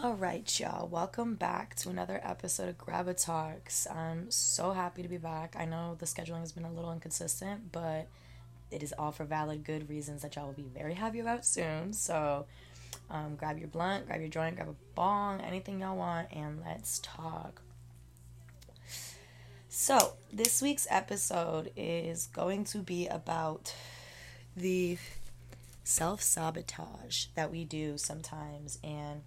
All right, y'all. Welcome back to another episode of Grab a Talks. I'm so happy to be back. I know the scheduling has been a little inconsistent, but it is all for valid, good reasons that y'all will be very happy about soon. So, um, grab your blunt, grab your joint, grab a bong, anything y'all want, and let's talk. So, this week's episode is going to be about the self sabotage that we do sometimes and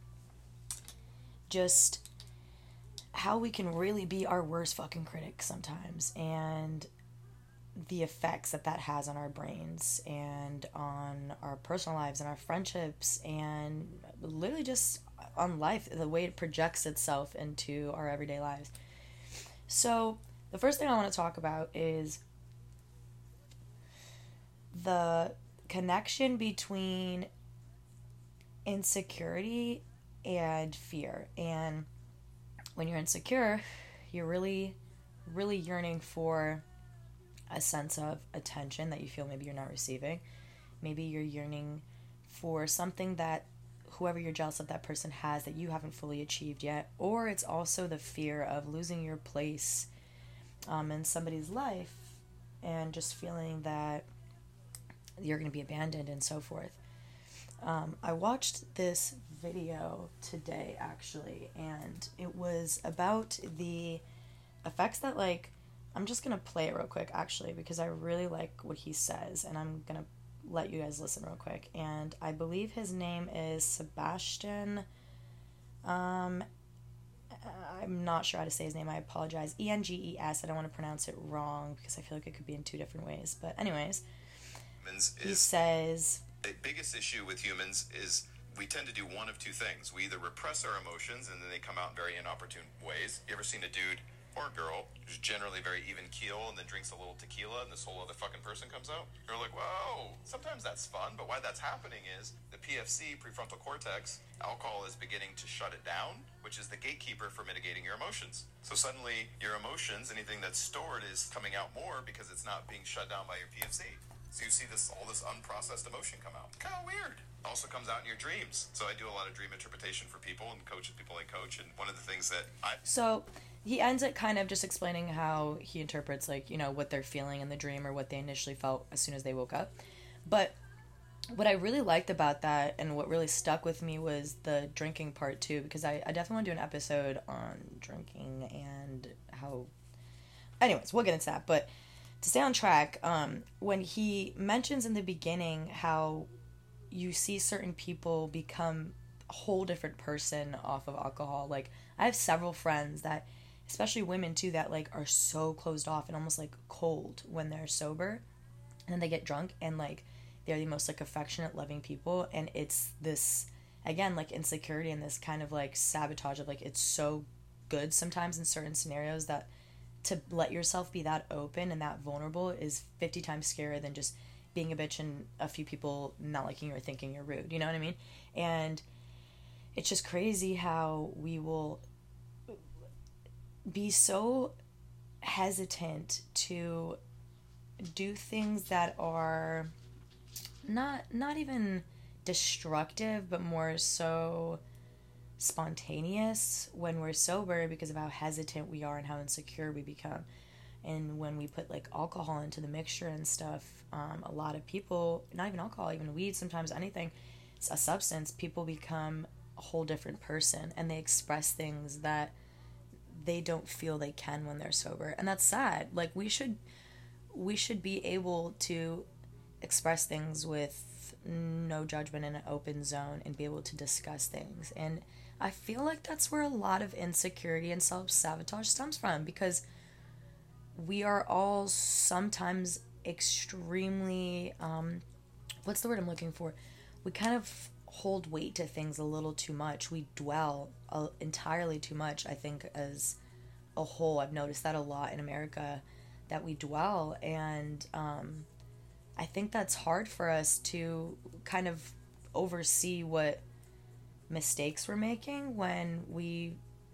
just how we can really be our worst fucking critic sometimes and the effects that that has on our brains and on our personal lives and our friendships and literally just on life the way it projects itself into our everyday lives. So the first thing i want to talk about is the connection between insecurity and fear. And when you're insecure, you're really, really yearning for a sense of attention that you feel maybe you're not receiving. Maybe you're yearning for something that whoever you're jealous of that person has that you haven't fully achieved yet. Or it's also the fear of losing your place um, in somebody's life and just feeling that you're going to be abandoned and so forth. Um, I watched this video today actually, and it was about the effects that like I'm just gonna play it real quick actually because I really like what he says, and I'm gonna let you guys listen real quick. And I believe his name is Sebastian. Um, I'm not sure how to say his name. I apologize. E N G E S. I don't want to pronounce it wrong because I feel like it could be in two different ways. But anyways, he says the biggest issue with humans is we tend to do one of two things. We either repress our emotions and then they come out in very inopportune ways. You ever seen a dude or a girl who's generally very even keel and then drinks a little tequila and this whole other fucking person comes out? You're like, whoa, sometimes that's fun, but why that's happening is the PFC, prefrontal cortex, alcohol is beginning to shut it down, which is the gatekeeper for mitigating your emotions. So suddenly your emotions, anything that's stored, is coming out more because it's not being shut down by your PFC. So you see this all this unprocessed emotion come out. Kind of weird. Also comes out in your dreams. So I do a lot of dream interpretation for people and coach people I coach. And one of the things that I so he ends it kind of just explaining how he interprets like you know what they're feeling in the dream or what they initially felt as soon as they woke up. But what I really liked about that and what really stuck with me was the drinking part too because I, I definitely want to do an episode on drinking and how. Anyways, we'll get into that, but to stay on track, um, when he mentions in the beginning how you see certain people become a whole different person off of alcohol. Like I have several friends that especially women too that like are so closed off and almost like cold when they're sober and then they get drunk and like they're the most like affectionate loving people and it's this again like insecurity and this kind of like sabotage of like it's so good sometimes in certain scenarios that to let yourself be that open and that vulnerable is 50 times scarier than just being a bitch and a few people not liking you or thinking you're rude. You know what I mean? And it's just crazy how we will be so hesitant to do things that are not not even destructive but more so spontaneous when we're sober because of how hesitant we are and how insecure we become. And when we put like alcohol into the mixture and stuff, um, a lot of people, not even alcohol, even weed, sometimes anything, it's a substance, people become a whole different person and they express things that they don't feel they can when they're sober. And that's sad. Like we should we should be able to express things with no judgment in an open zone and be able to discuss things. And I feel like that's where a lot of insecurity and self sabotage stems from because we are all sometimes extremely, um, what's the word I'm looking for? We kind of hold weight to things a little too much. We dwell uh, entirely too much, I think, as a whole. I've noticed that a lot in America that we dwell. And um, I think that's hard for us to kind of oversee what mistakes we're making when we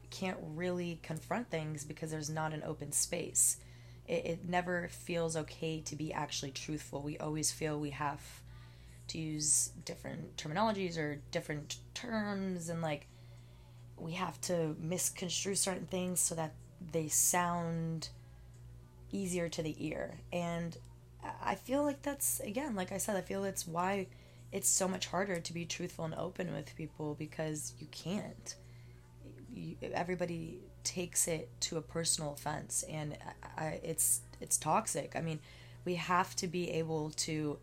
can't really confront things because there's not an open space. It, it never feels okay to be actually truthful. We always feel we have to use different terminologies or different terms and like we have to misconstrue certain things so that they sound easier to the ear. And I feel like that's, again, like I said, I feel it's why it's so much harder to be truthful and open with people because you can't. You, everybody takes it to a personal offense, and I, I, it's it's toxic. I mean, we have to be able to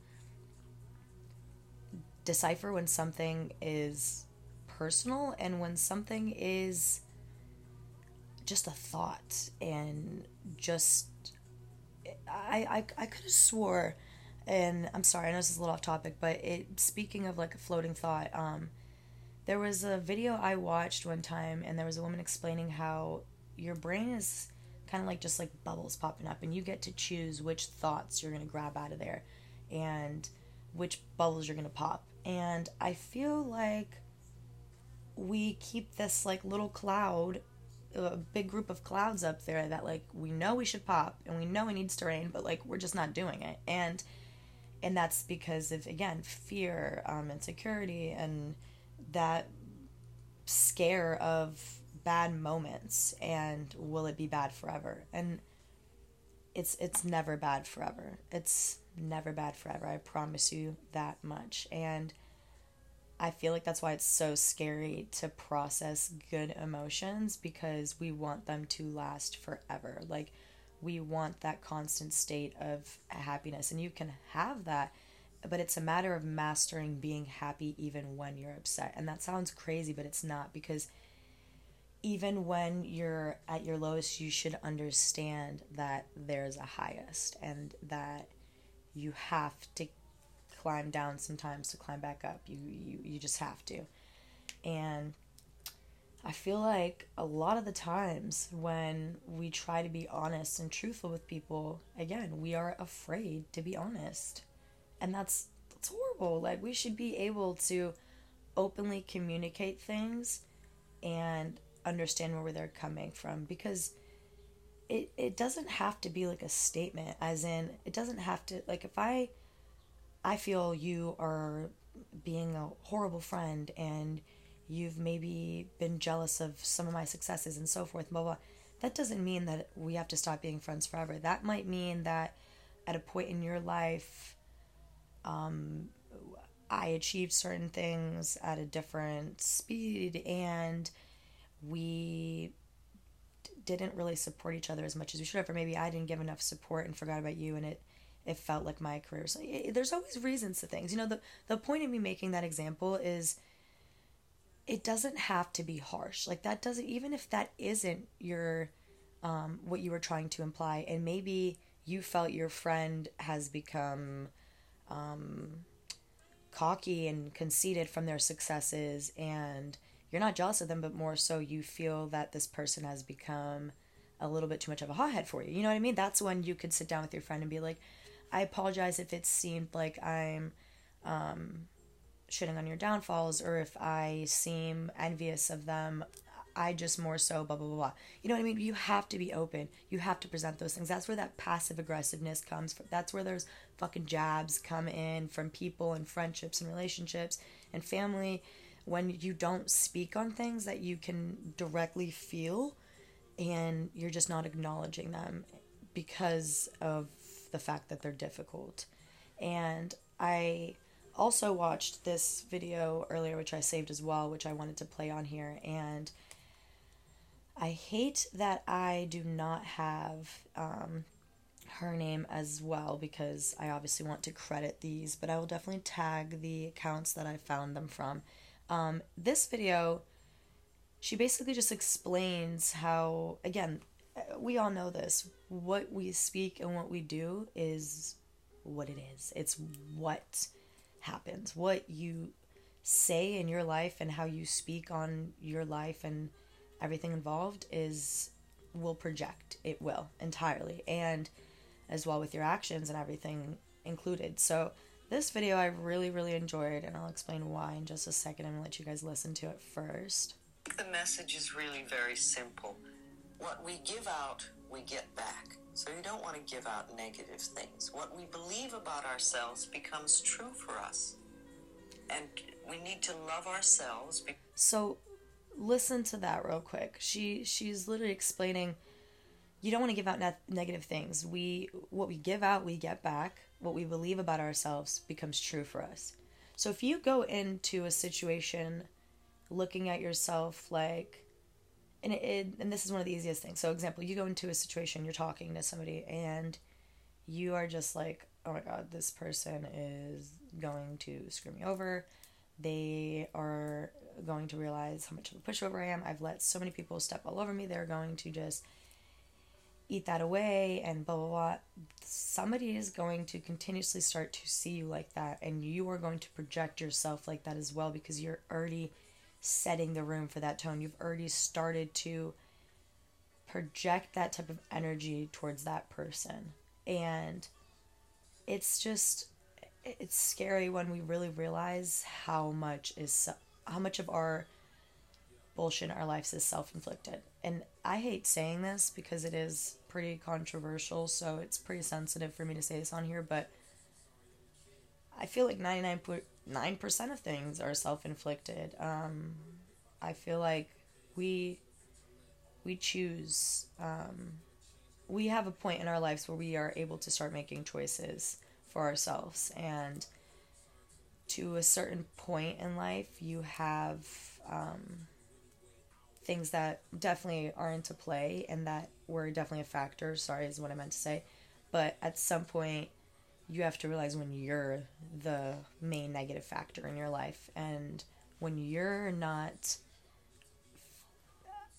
decipher when something is personal and when something is just a thought and just I I, I could have swore and I'm sorry I know this is a little off topic but it speaking of like a floating thought um there was a video I watched one time and there was a woman explaining how your brain is kind of like just like bubbles popping up and you get to choose which thoughts you're to grab out of there and which bubbles you're to pop. And I feel like we keep this like little cloud a big group of clouds up there that like we know we should pop and we know it needs to rain but like we're just not doing it. And and that's because of again fear um, insecurity and that scare of bad moments and will it be bad forever? And it's it's never bad forever. It's never bad forever. I promise you that much. And I feel like that's why it's so scary to process good emotions because we want them to last forever. Like, we want that constant state of happiness, and you can have that, but it's a matter of mastering being happy even when you're upset. And that sounds crazy, but it's not because even when you're at your lowest, you should understand that there's a highest and that you have to climb down sometimes to climb back up. You you you just have to. And feel like a lot of the times when we try to be honest and truthful with people, again, we are afraid to be honest. And that's that's horrible. Like we should be able to openly communicate things and understand where they're coming from because it it doesn't have to be like a statement as in it doesn't have to like if I I feel you are being a horrible friend and you've maybe been jealous of some of my successes and so forth, blah, blah. That doesn't mean that we have to stop being friends forever. That might mean that at a point in your life, um, I achieved certain things at a different speed and we didn't really support each other as much as we should have, or maybe I didn't give enough support and forgot about you and it it felt like my career. So it, there's always reasons to things. You know, the the point of me making that example is it doesn't have to be harsh. Like that doesn't even if that isn't your um, what you were trying to imply, and maybe you felt your friend has become um, cocky and conceited from their successes, and you're not jealous of them, but more so you feel that this person has become a little bit too much of a hothead for you. You know what I mean? That's when you could sit down with your friend and be like, I apologize if it seemed like I'm um, shitting on your downfalls or if I seem envious of them. I just more so blah blah blah blah. You know what I mean? You have to be open. You have to present those things. That's where that passive aggressiveness comes from. That's where those fucking jabs come in from people and friendships and relationships and family when you don't speak on things that you can directly feel and you're just not acknowledging them because of the fact that they're difficult. And I also watched this video earlier, which I saved as well, which I wanted to play on here. And I hate that I do not have um, her name as well because I obviously want to credit these, but I will definitely tag the accounts that I found them from. Um, this video, she basically just explains how, again, we all know this. What we speak and what we do is what it is. It's what happens. What you say in your life and how you speak on your life and everything involved is will project. It will entirely. And as well with your actions and everything included. So this video I really, really enjoyed, and I'll explain why in just a second. I'm gonna let you guys listen to it first. The message is really very simple what we give out, we get back. So you don't want to give out negative things. What we believe about ourselves becomes true for us. And we need to love ourselves. so listen to that real quick. She she's literally explaining you don't want to give out ne- negative things. We what we give out, we get back. What we believe about ourselves becomes true for us. So if you go into a situation looking at yourself like and it, it, and this is one of the easiest things. So example, you go into a situation, you're talking to somebody and you are just like, "Oh my god, this person is going to screw me over. They are going to realize how much of a pushover I am. I've let so many people step all over me. They're going to just eat that away and blah blah blah. Somebody is going to continuously start to see you like that, and you are going to project yourself like that as well because you're already setting the room for that tone. You've already started to project that type of energy towards that person. And it's just it's scary when we really realize how much is how much of our bullshit in our lives is self-inflicted. And I hate saying this because it is pretty controversial, so it's pretty sensitive for me to say this on here, but I feel like 99.9% of things are self-inflicted. Um, I feel like we we choose um, we have a point in our lives where we are able to start making choices for ourselves. And to a certain point in life you have um, things that definitely are into play and that were definitely a factor. Sorry is what i meant to say. But at some point you have to realize when you're the main negative factor in your life and when you're not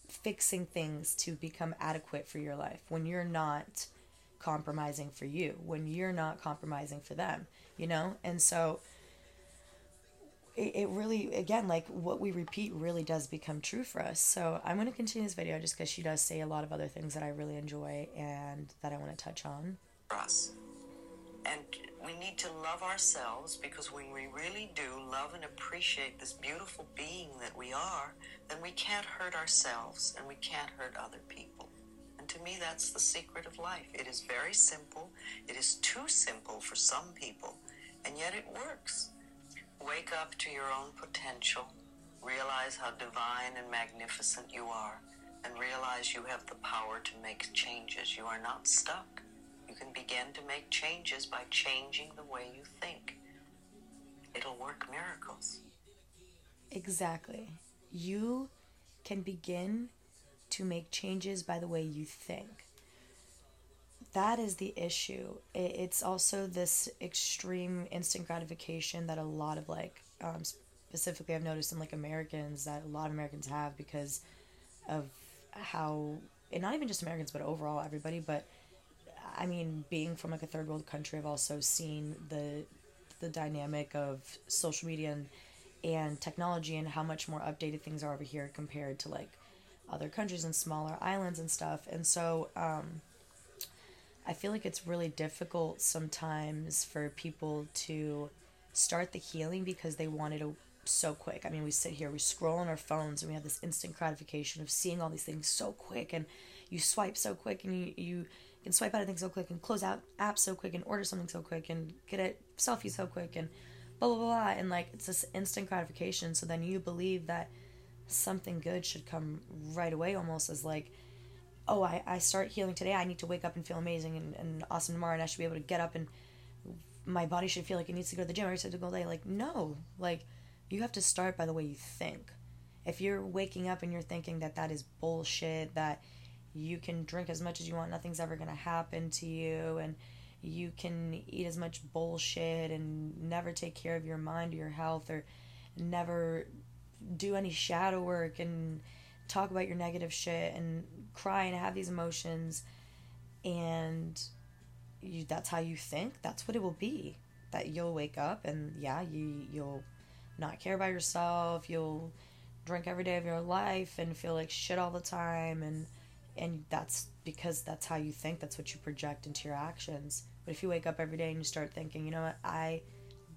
fixing things to become adequate for your life, when you're not compromising for you, when you're not compromising for them, you know? And so it, it really, again, like what we repeat really does become true for us. So I'm going to continue this video just because she does say a lot of other things that I really enjoy and that I want to touch on. Us. And we need to love ourselves because when we really do love and appreciate this beautiful being that we are, then we can't hurt ourselves and we can't hurt other people. And to me, that's the secret of life. It is very simple. It is too simple for some people, and yet it works. Wake up to your own potential, realize how divine and magnificent you are, and realize you have the power to make changes. You are not stuck. You can begin to make changes by changing the way you think. It'll work miracles. Exactly. You can begin to make changes by the way you think. That is the issue. It's also this extreme instant gratification that a lot of like, um, specifically, I've noticed in like Americans that a lot of Americans have because of how, and not even just Americans, but overall everybody, but I mean, being from like a third world country, I've also seen the the dynamic of social media and and technology and how much more updated things are over here compared to like other countries and smaller islands and stuff. And so um, I feel like it's really difficult sometimes for people to start the healing because they want it so quick. I mean, we sit here, we scroll on our phones, and we have this instant gratification of seeing all these things so quick, and you swipe so quick, and you you can swipe out a thing so quick, and close out apps so quick, and order something so quick, and get a selfie so quick, and blah blah blah, and like it's this instant gratification. So then you believe that something good should come right away, almost as like, oh, I, I start healing today. I need to wake up and feel amazing and, and awesome tomorrow, and I should be able to get up and my body should feel like it needs to go to the gym every single day. Like no, like you have to start by the way you think. If you're waking up and you're thinking that that is bullshit, that you can drink as much as you want, nothing's ever going to happen to you, and you can eat as much bullshit and never take care of your mind or your health, or never do any shadow work and talk about your negative shit and cry and have these emotions, and you, that's how you think, that's what it will be. That you'll wake up and yeah, you you'll not care about yourself. You'll drink every day of your life and feel like shit all the time and and that's because that's how you think that's what you project into your actions. But if you wake up every day and you start thinking you know what? I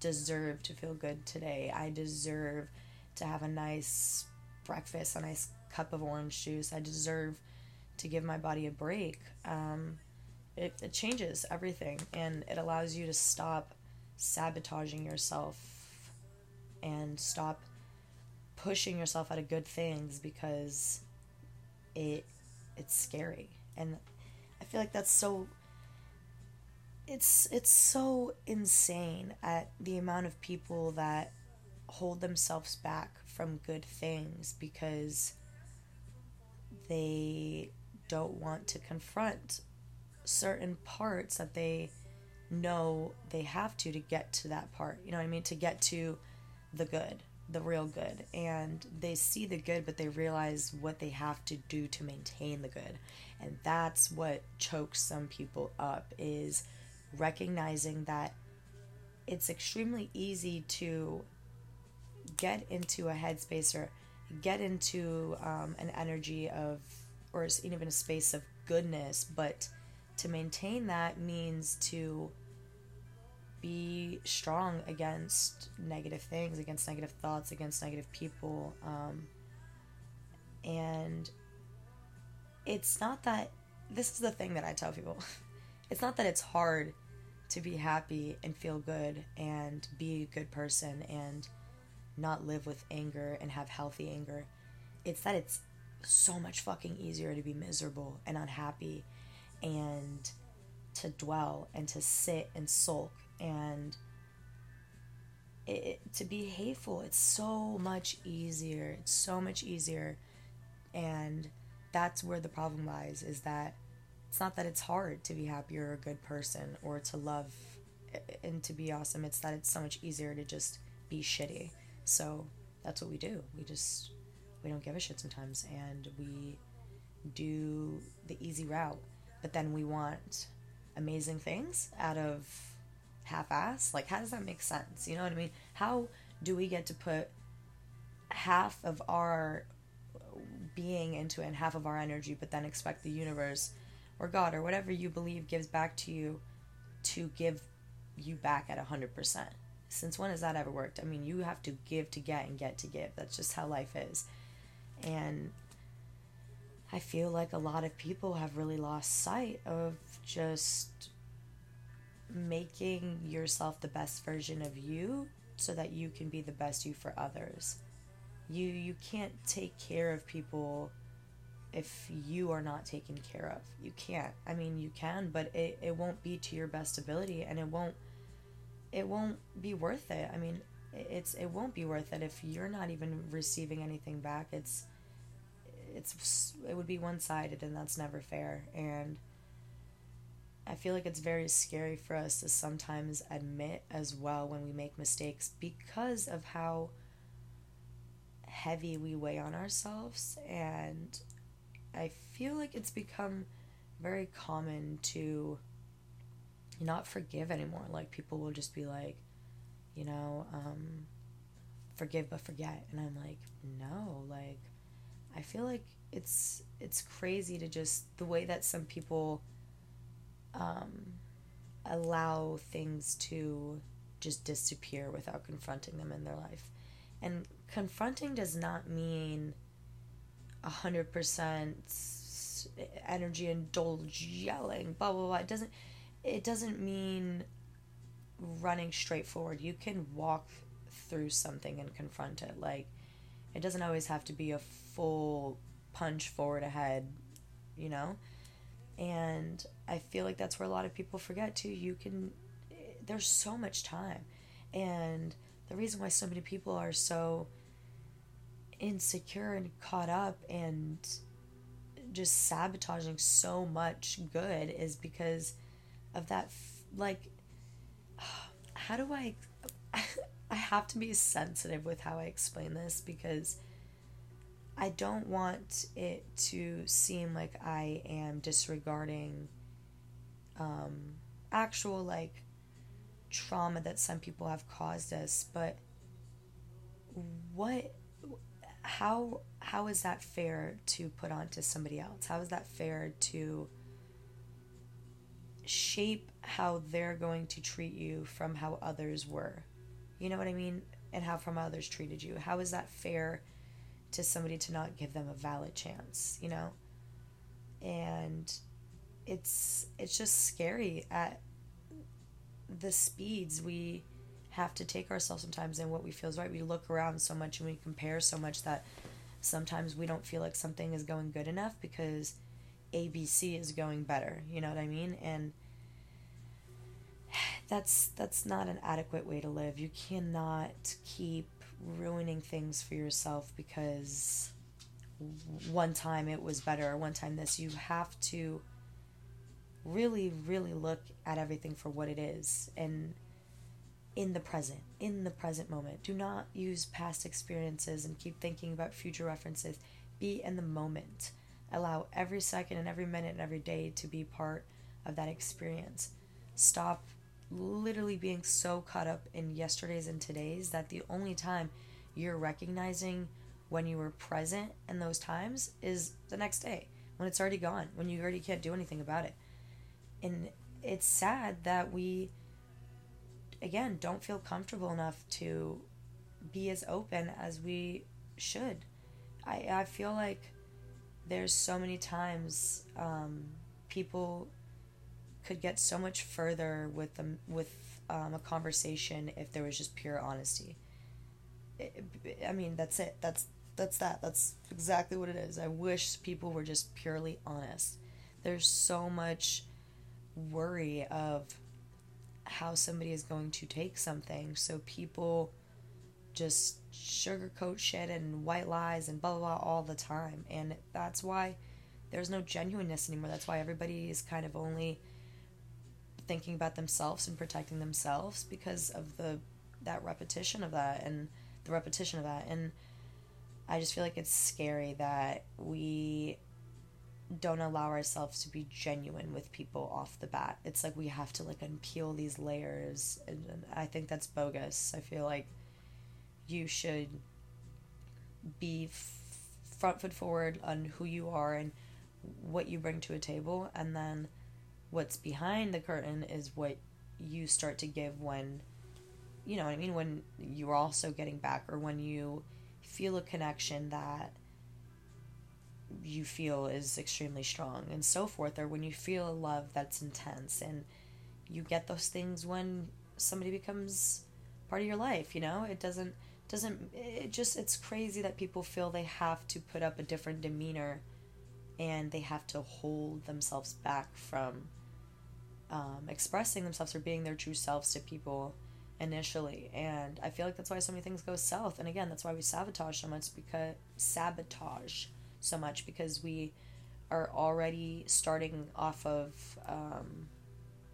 deserve to feel good today. I deserve to have a nice breakfast a nice cup of orange juice. I deserve to give my body a break. Um, it, it changes everything and it allows you to stop sabotaging yourself and stop pushing yourself out of good things because it it's scary and i feel like that's so it's it's so insane at the amount of people that hold themselves back from good things because they don't want to confront certain parts that they know they have to to get to that part. You know what I mean? To get to the good, the real good. And they see the good, but they realize what they have to do to maintain the good. And that's what chokes some people up is recognizing that it's extremely easy to get into a headspace or get into um, an energy of or even a space of goodness but to maintain that means to be strong against negative things against negative thoughts against negative people um, and it's not that this is the thing that i tell people it's not that it's hard to be happy and feel good and be a good person and not live with anger and have healthy anger. It's that it's so much fucking easier to be miserable and unhappy and to dwell and to sit and sulk and it, to be hateful. It's so much easier. It's so much easier. And that's where the problem lies is that it's not that it's hard to be happy or a good person or to love and to be awesome. It's that it's so much easier to just be shitty. So that's what we do. We just we don't give a shit sometimes and we do the easy route. But then we want amazing things out of half ass. Like how does that make sense? You know what I mean? How do we get to put half of our being into it and half of our energy but then expect the universe or God or whatever you believe gives back to you to give you back at 100%. Since when has that ever worked? I mean, you have to give to get and get to give. That's just how life is. And I feel like a lot of people have really lost sight of just making yourself the best version of you so that you can be the best you for others. You you can't take care of people if you are not taken care of. You can't. I mean, you can, but it, it won't be to your best ability and it won't it won't be worth it. I mean, it's it won't be worth it if you're not even receiving anything back. It's it's it would be one-sided and that's never fair and I feel like it's very scary for us to sometimes admit as well when we make mistakes because of how heavy we weigh on ourselves and I feel like it's become very common to not forgive anymore. Like people will just be like, you know, um, forgive but forget, and I'm like, no, like I feel like it's it's crazy to just the way that some people um, allow things to just disappear without confronting them in their life. And confronting does not mean 100% energy indulge yelling blah blah blah. It doesn't it doesn't mean running straight forward. You can walk through something and confront it. Like it doesn't always have to be a full punch forward ahead you know? And i feel like that's where a lot of people forget too you can there's so much time. And the reason why so many people are so insecure and caught up and just sabotaging so much good is because of that like how do I I have to be sensitive with how I explain this because I don't want it to seem like I am disregarding um, actual like trauma that some people have caused us, but what how how is that fair to put onto somebody else? How is that fair to shape how they're going to treat you from how others were? You know what I mean? And how from others treated you. How is that fair to somebody to not give them a valid chance, you know? And it's it's just scary at the speeds we have to take ourselves sometimes and what we feel is right. We look around so much and we compare so much that sometimes we don't feel like something is going good enough because ABC is going better. You know what I mean? And that's that's not an adequate way to live. You cannot keep ruining things for yourself because one time it was better or one time this. You have to really really look at everything for what it is and in the present, in the present moment. Do not use past experiences and keep thinking about future references. Be in the moment. Allow every second and every minute and every day to be part of that experience. Stop literally being so caught up in yesterday's and today's that the only time you're recognizing when you were present in those times is the next day when it's already gone, when you already can't do anything about it. And it's sad that we again don't feel comfortable enough to be as open as we should. I I feel like there's so many times um, people could get so much further with them with um, a conversation if there was just pure honesty. It, I mean, that's it. That's that's that. That's exactly what it is. I wish people were just purely honest. There's so much worry of how somebody is going to take something. So people just sugarcoat shit and white lies and blah, blah, blah all the time. And that's why there's no genuineness anymore. That's why everybody is kind of only thinking about themselves and protecting themselves because of the that repetition of that and the repetition of that and I just feel like it's scary that we don't allow ourselves to be genuine with people off the bat. It's like we have to like unpeel these layers, and, and I think that's bogus. I feel like you should be f- front foot forward on who you are and what you bring to a table, and then what's behind the curtain is what you start to give when you know what I mean when you're also getting back or when you feel a connection that you feel is extremely strong and so forth or when you feel a love that's intense and you get those things when somebody becomes part of your life you know? It doesn't doesn't it just it's crazy that people feel they have to put up a different demeanor and they have to hold themselves back from um, expressing themselves or being their true selves to people initially. And i feel like that's why so many things go south. And again that's why we sabotage so much because sabotage so much because we are already starting off of um,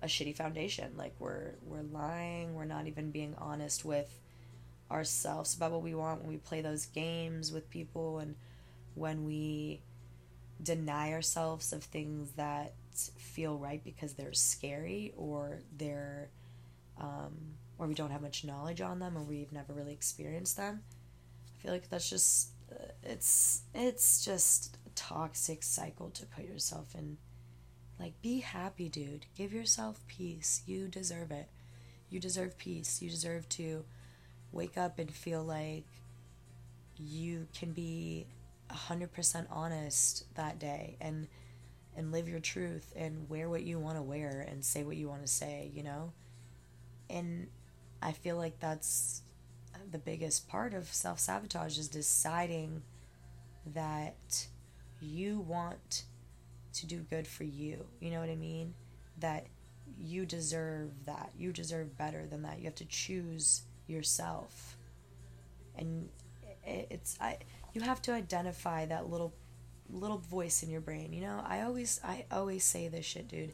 a shitty foundation. Like we're we're lying. We're not even being honest with ourselves about what we want when we play those games with people and when we deny ourselves of things that feel right because they're scary or they're um, or we don't have much knowledge on them or we've never really experienced them. I feel like that's just it's it's just a toxic cycle to put yourself in. Like be happy, dude. Give yourself peace. You deserve it. You deserve peace. You deserve to wake up and feel like you can be 100% honest that day and and live your truth and wear what you want to wear and say what you want to say, you know? And I feel like that's the biggest part of self sabotage is deciding that you want to do good for you. You know what I mean? That you deserve that. You deserve better than that. You have to choose yourself. And it's I you have to identify that little little voice in your brain. You know, I always I always say this shit, dude.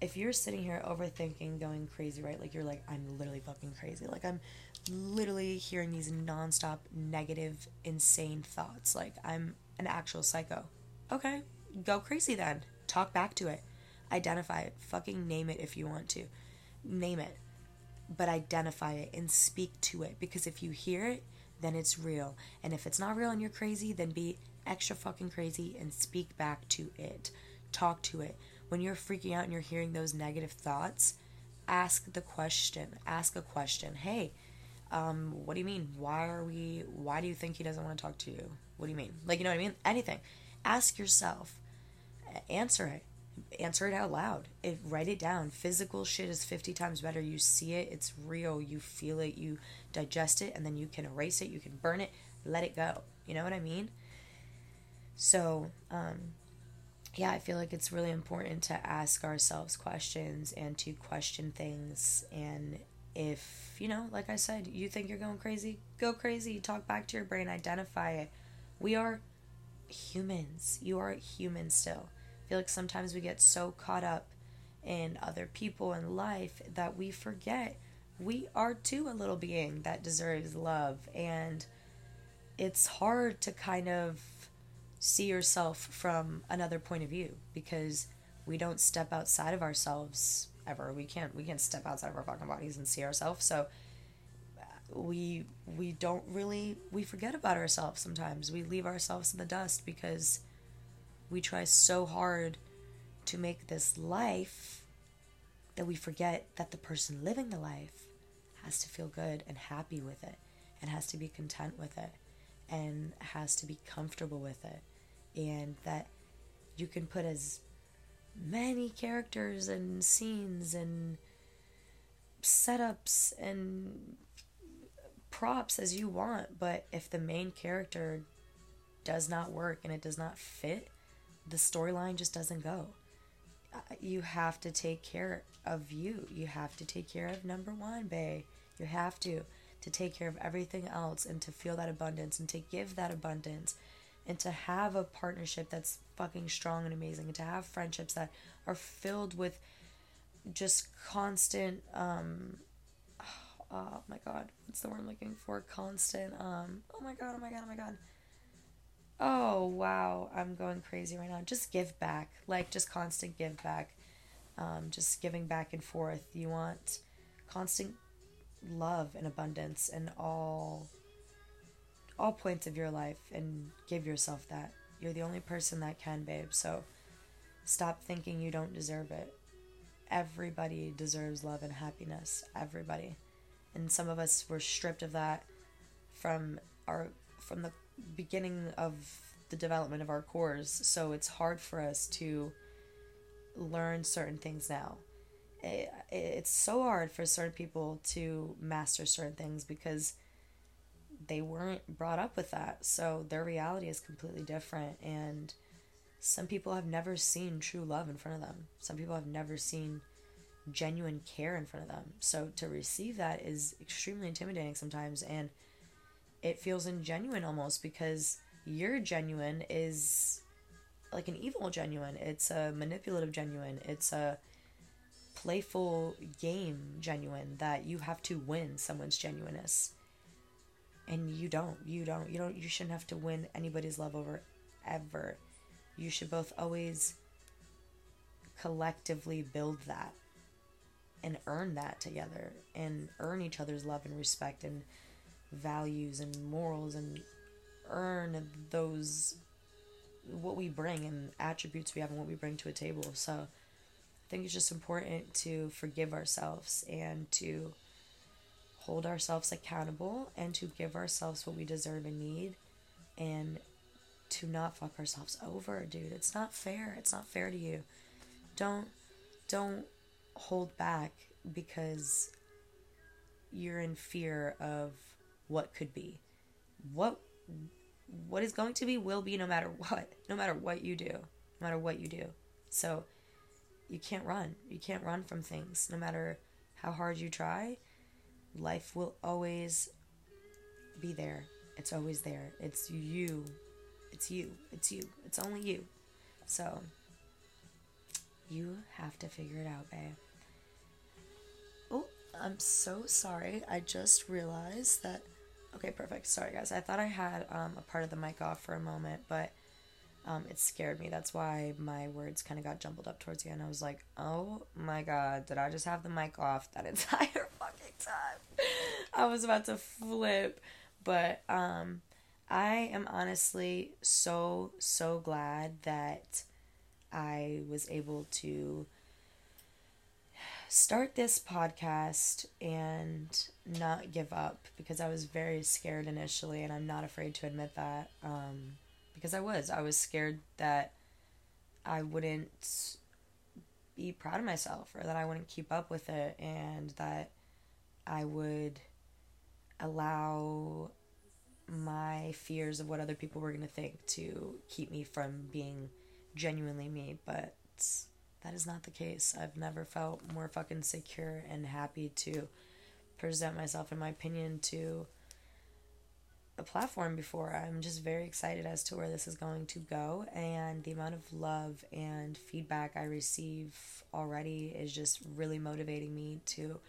If you're sitting here overthinking, going crazy, right? Like you're like I'm literally fucking crazy. Like I'm literally hearing these nonstop negative, insane thoughts. Like, I'm an actual psycho. Okay, go crazy then. Talk back to it. Identify it. Fucking name it if you want to. Name it. But identify it and speak to it. Because if you hear it, then it's real. And if it's not real and you're crazy, then be extra fucking crazy and speak back to it. Talk to it. When you're freaking out and you're hearing those negative thoughts, ask the question. Ask a question. Hey, um, what do you mean? Why are we, why do you think he doesn't want to talk to you? What do you mean? Like, you know what I mean? Anything. Ask yourself, answer it, answer it out loud. If write it down. Physical shit is 50 times better. You see it, it's real, you feel it, you digest it and then you can erase it, you can burn it, let it go. You know what I mean? So, um yeah, I feel like it's really important to ask ourselves questions and to question things and if, you know, like I said, you think you're going crazy, go crazy. Talk back to your brain, identify it. We are humans. You are human still I feel like sometimes we get so caught up in other people and life that we forget we are too a little being that deserves love and it's hard to kind of see yourself from another point of view because we don't step outside of ourselves ever. We can't we can't step outside of our fucking bodies and see ourselves. So uh, we we don't really we forget about ourselves sometimes. We leave ourselves in the dust because we try so hard to make this life that we forget that the person living the life has to feel good and happy with it and has to be content with it and has to be comfortable with it and that you can put as many characters and scenes and setups and props as you want but if the main character does not work and it does not fit the storyline just doesn't go. Uh, you have to take care of you. You have to take care of number one, babe. You have to to take care of everything else and to feel that abundance and to give that abundance and to have a partnership that's fucking strong and amazing and to have friendships that are filled with just constant um oh my god what's the word I'm looking for? Constant um oh my god oh my god oh my god. Oh wow i'm going crazy right now. Just give back like just constant give back. Um, just giving back and forth. You want constant love and abundance in all all points of your life and give yourself that. You're the only person that can babe. So stop thinking you don't deserve it. Everybody deserves love and happiness. Everybody. And some of us were stripped of that from our from the beginning of the development of our cores, so it's hard for us to learn certain things now. It, it's so hard for certain people to master certain things because they weren't brought up with that. So their reality is completely different. And some people have never seen true love in front of them. Some people have never seen genuine care in front of them. So to receive that is extremely intimidating sometimes. And it feels ingenuine almost because your genuine is like an evil genuine. It's a manipulative genuine. It's a playful game genuine that you have to win someone's genuineness. And you don't. You don't. You don't you shouldn't have to win anybody's love over ever. You should both always collectively build that and earn that together and earn each other's love and respect and values and morals and earn those what we bring and attributes we have and what we bring to a table. So think it's just important to forgive ourselves and to hold ourselves accountable and to give ourselves what we deserve and need and to not fuck ourselves over, dude. It's not fair. It's not fair to you. Don't don't hold back because you're in fear of what could be. What what is going to be will be no matter what. No matter what you do. No matter what you do. So you can't run. You can't run from things. No matter how hard you try, life will always be there. It's always there. It's you. It's you. It's you. It's only you. So you have to figure it out, babe. Oh, I'm so sorry. I just realized that Okay, perfect. Sorry, guys. I thought I had um, a part of the mic off for a moment, but um, it scared me. That's why my words kind of got jumbled up towards the end. I was like, oh my god, did I just have the mic off that entire fucking time? I was about to flip. But um, I am honestly so, so glad that I was able to start this podcast and not give up because I was very scared initially, and I'm not afraid to admit that um, because I was. I was scared that I wouldn't be proud of myself or that I wouldn't keep up with it and that I would allow my fears of what other people were going to think to keep me from being genuinely me. But that is not the case. I've never felt more fucking secure and happy to present myself, in my opinion, to platform before. I'm just very excited as to where this is going to go, and the amount of love and feedback I receive already is just really motivating me to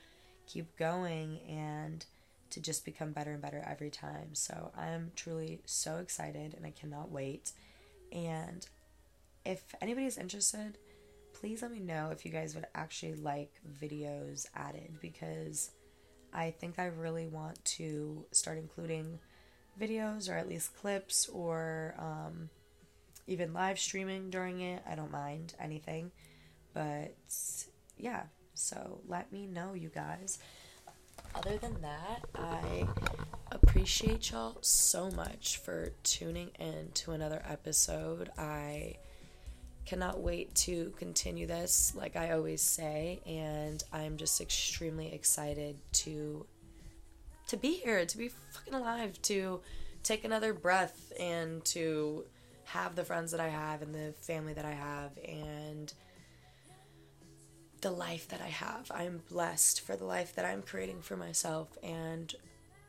keep going and to just become better and better every time. So I'm truly so excited and I cannot wait. And if anybody's interested, please let me know if you guys would actually like videos added because I think I really want to start including videos or at least clips or um, even live streaming during it. I don't mind anything. But yeah, so let me know, you guys. Other than that, I appreciate y'all so much for tuning in to another episode. I cannot wait to continue this, like I always say, and I'm just extremely excited to to be here, to be fucking alive, to take another breath, and to have the friends that I have and the family that I have, and the life that I have. I am blessed for the life that I'm creating for myself and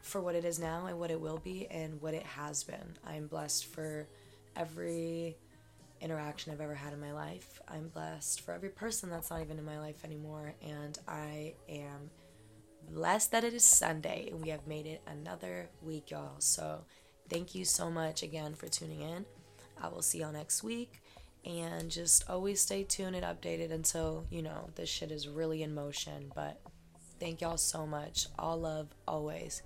for what it is now and what it will be and what it has been. I'm blessed for every interaction I've ever had in my life. I'm blessed for every person that's not even in my life anymore. And I am blessed that it is Sunday and we have made it another week, y'all. So thank you so much again for tuning in. I will see y'all next week. And just always stay tuned and updated until, you know, this shit is really in motion. But thank y'all so much. All love, always.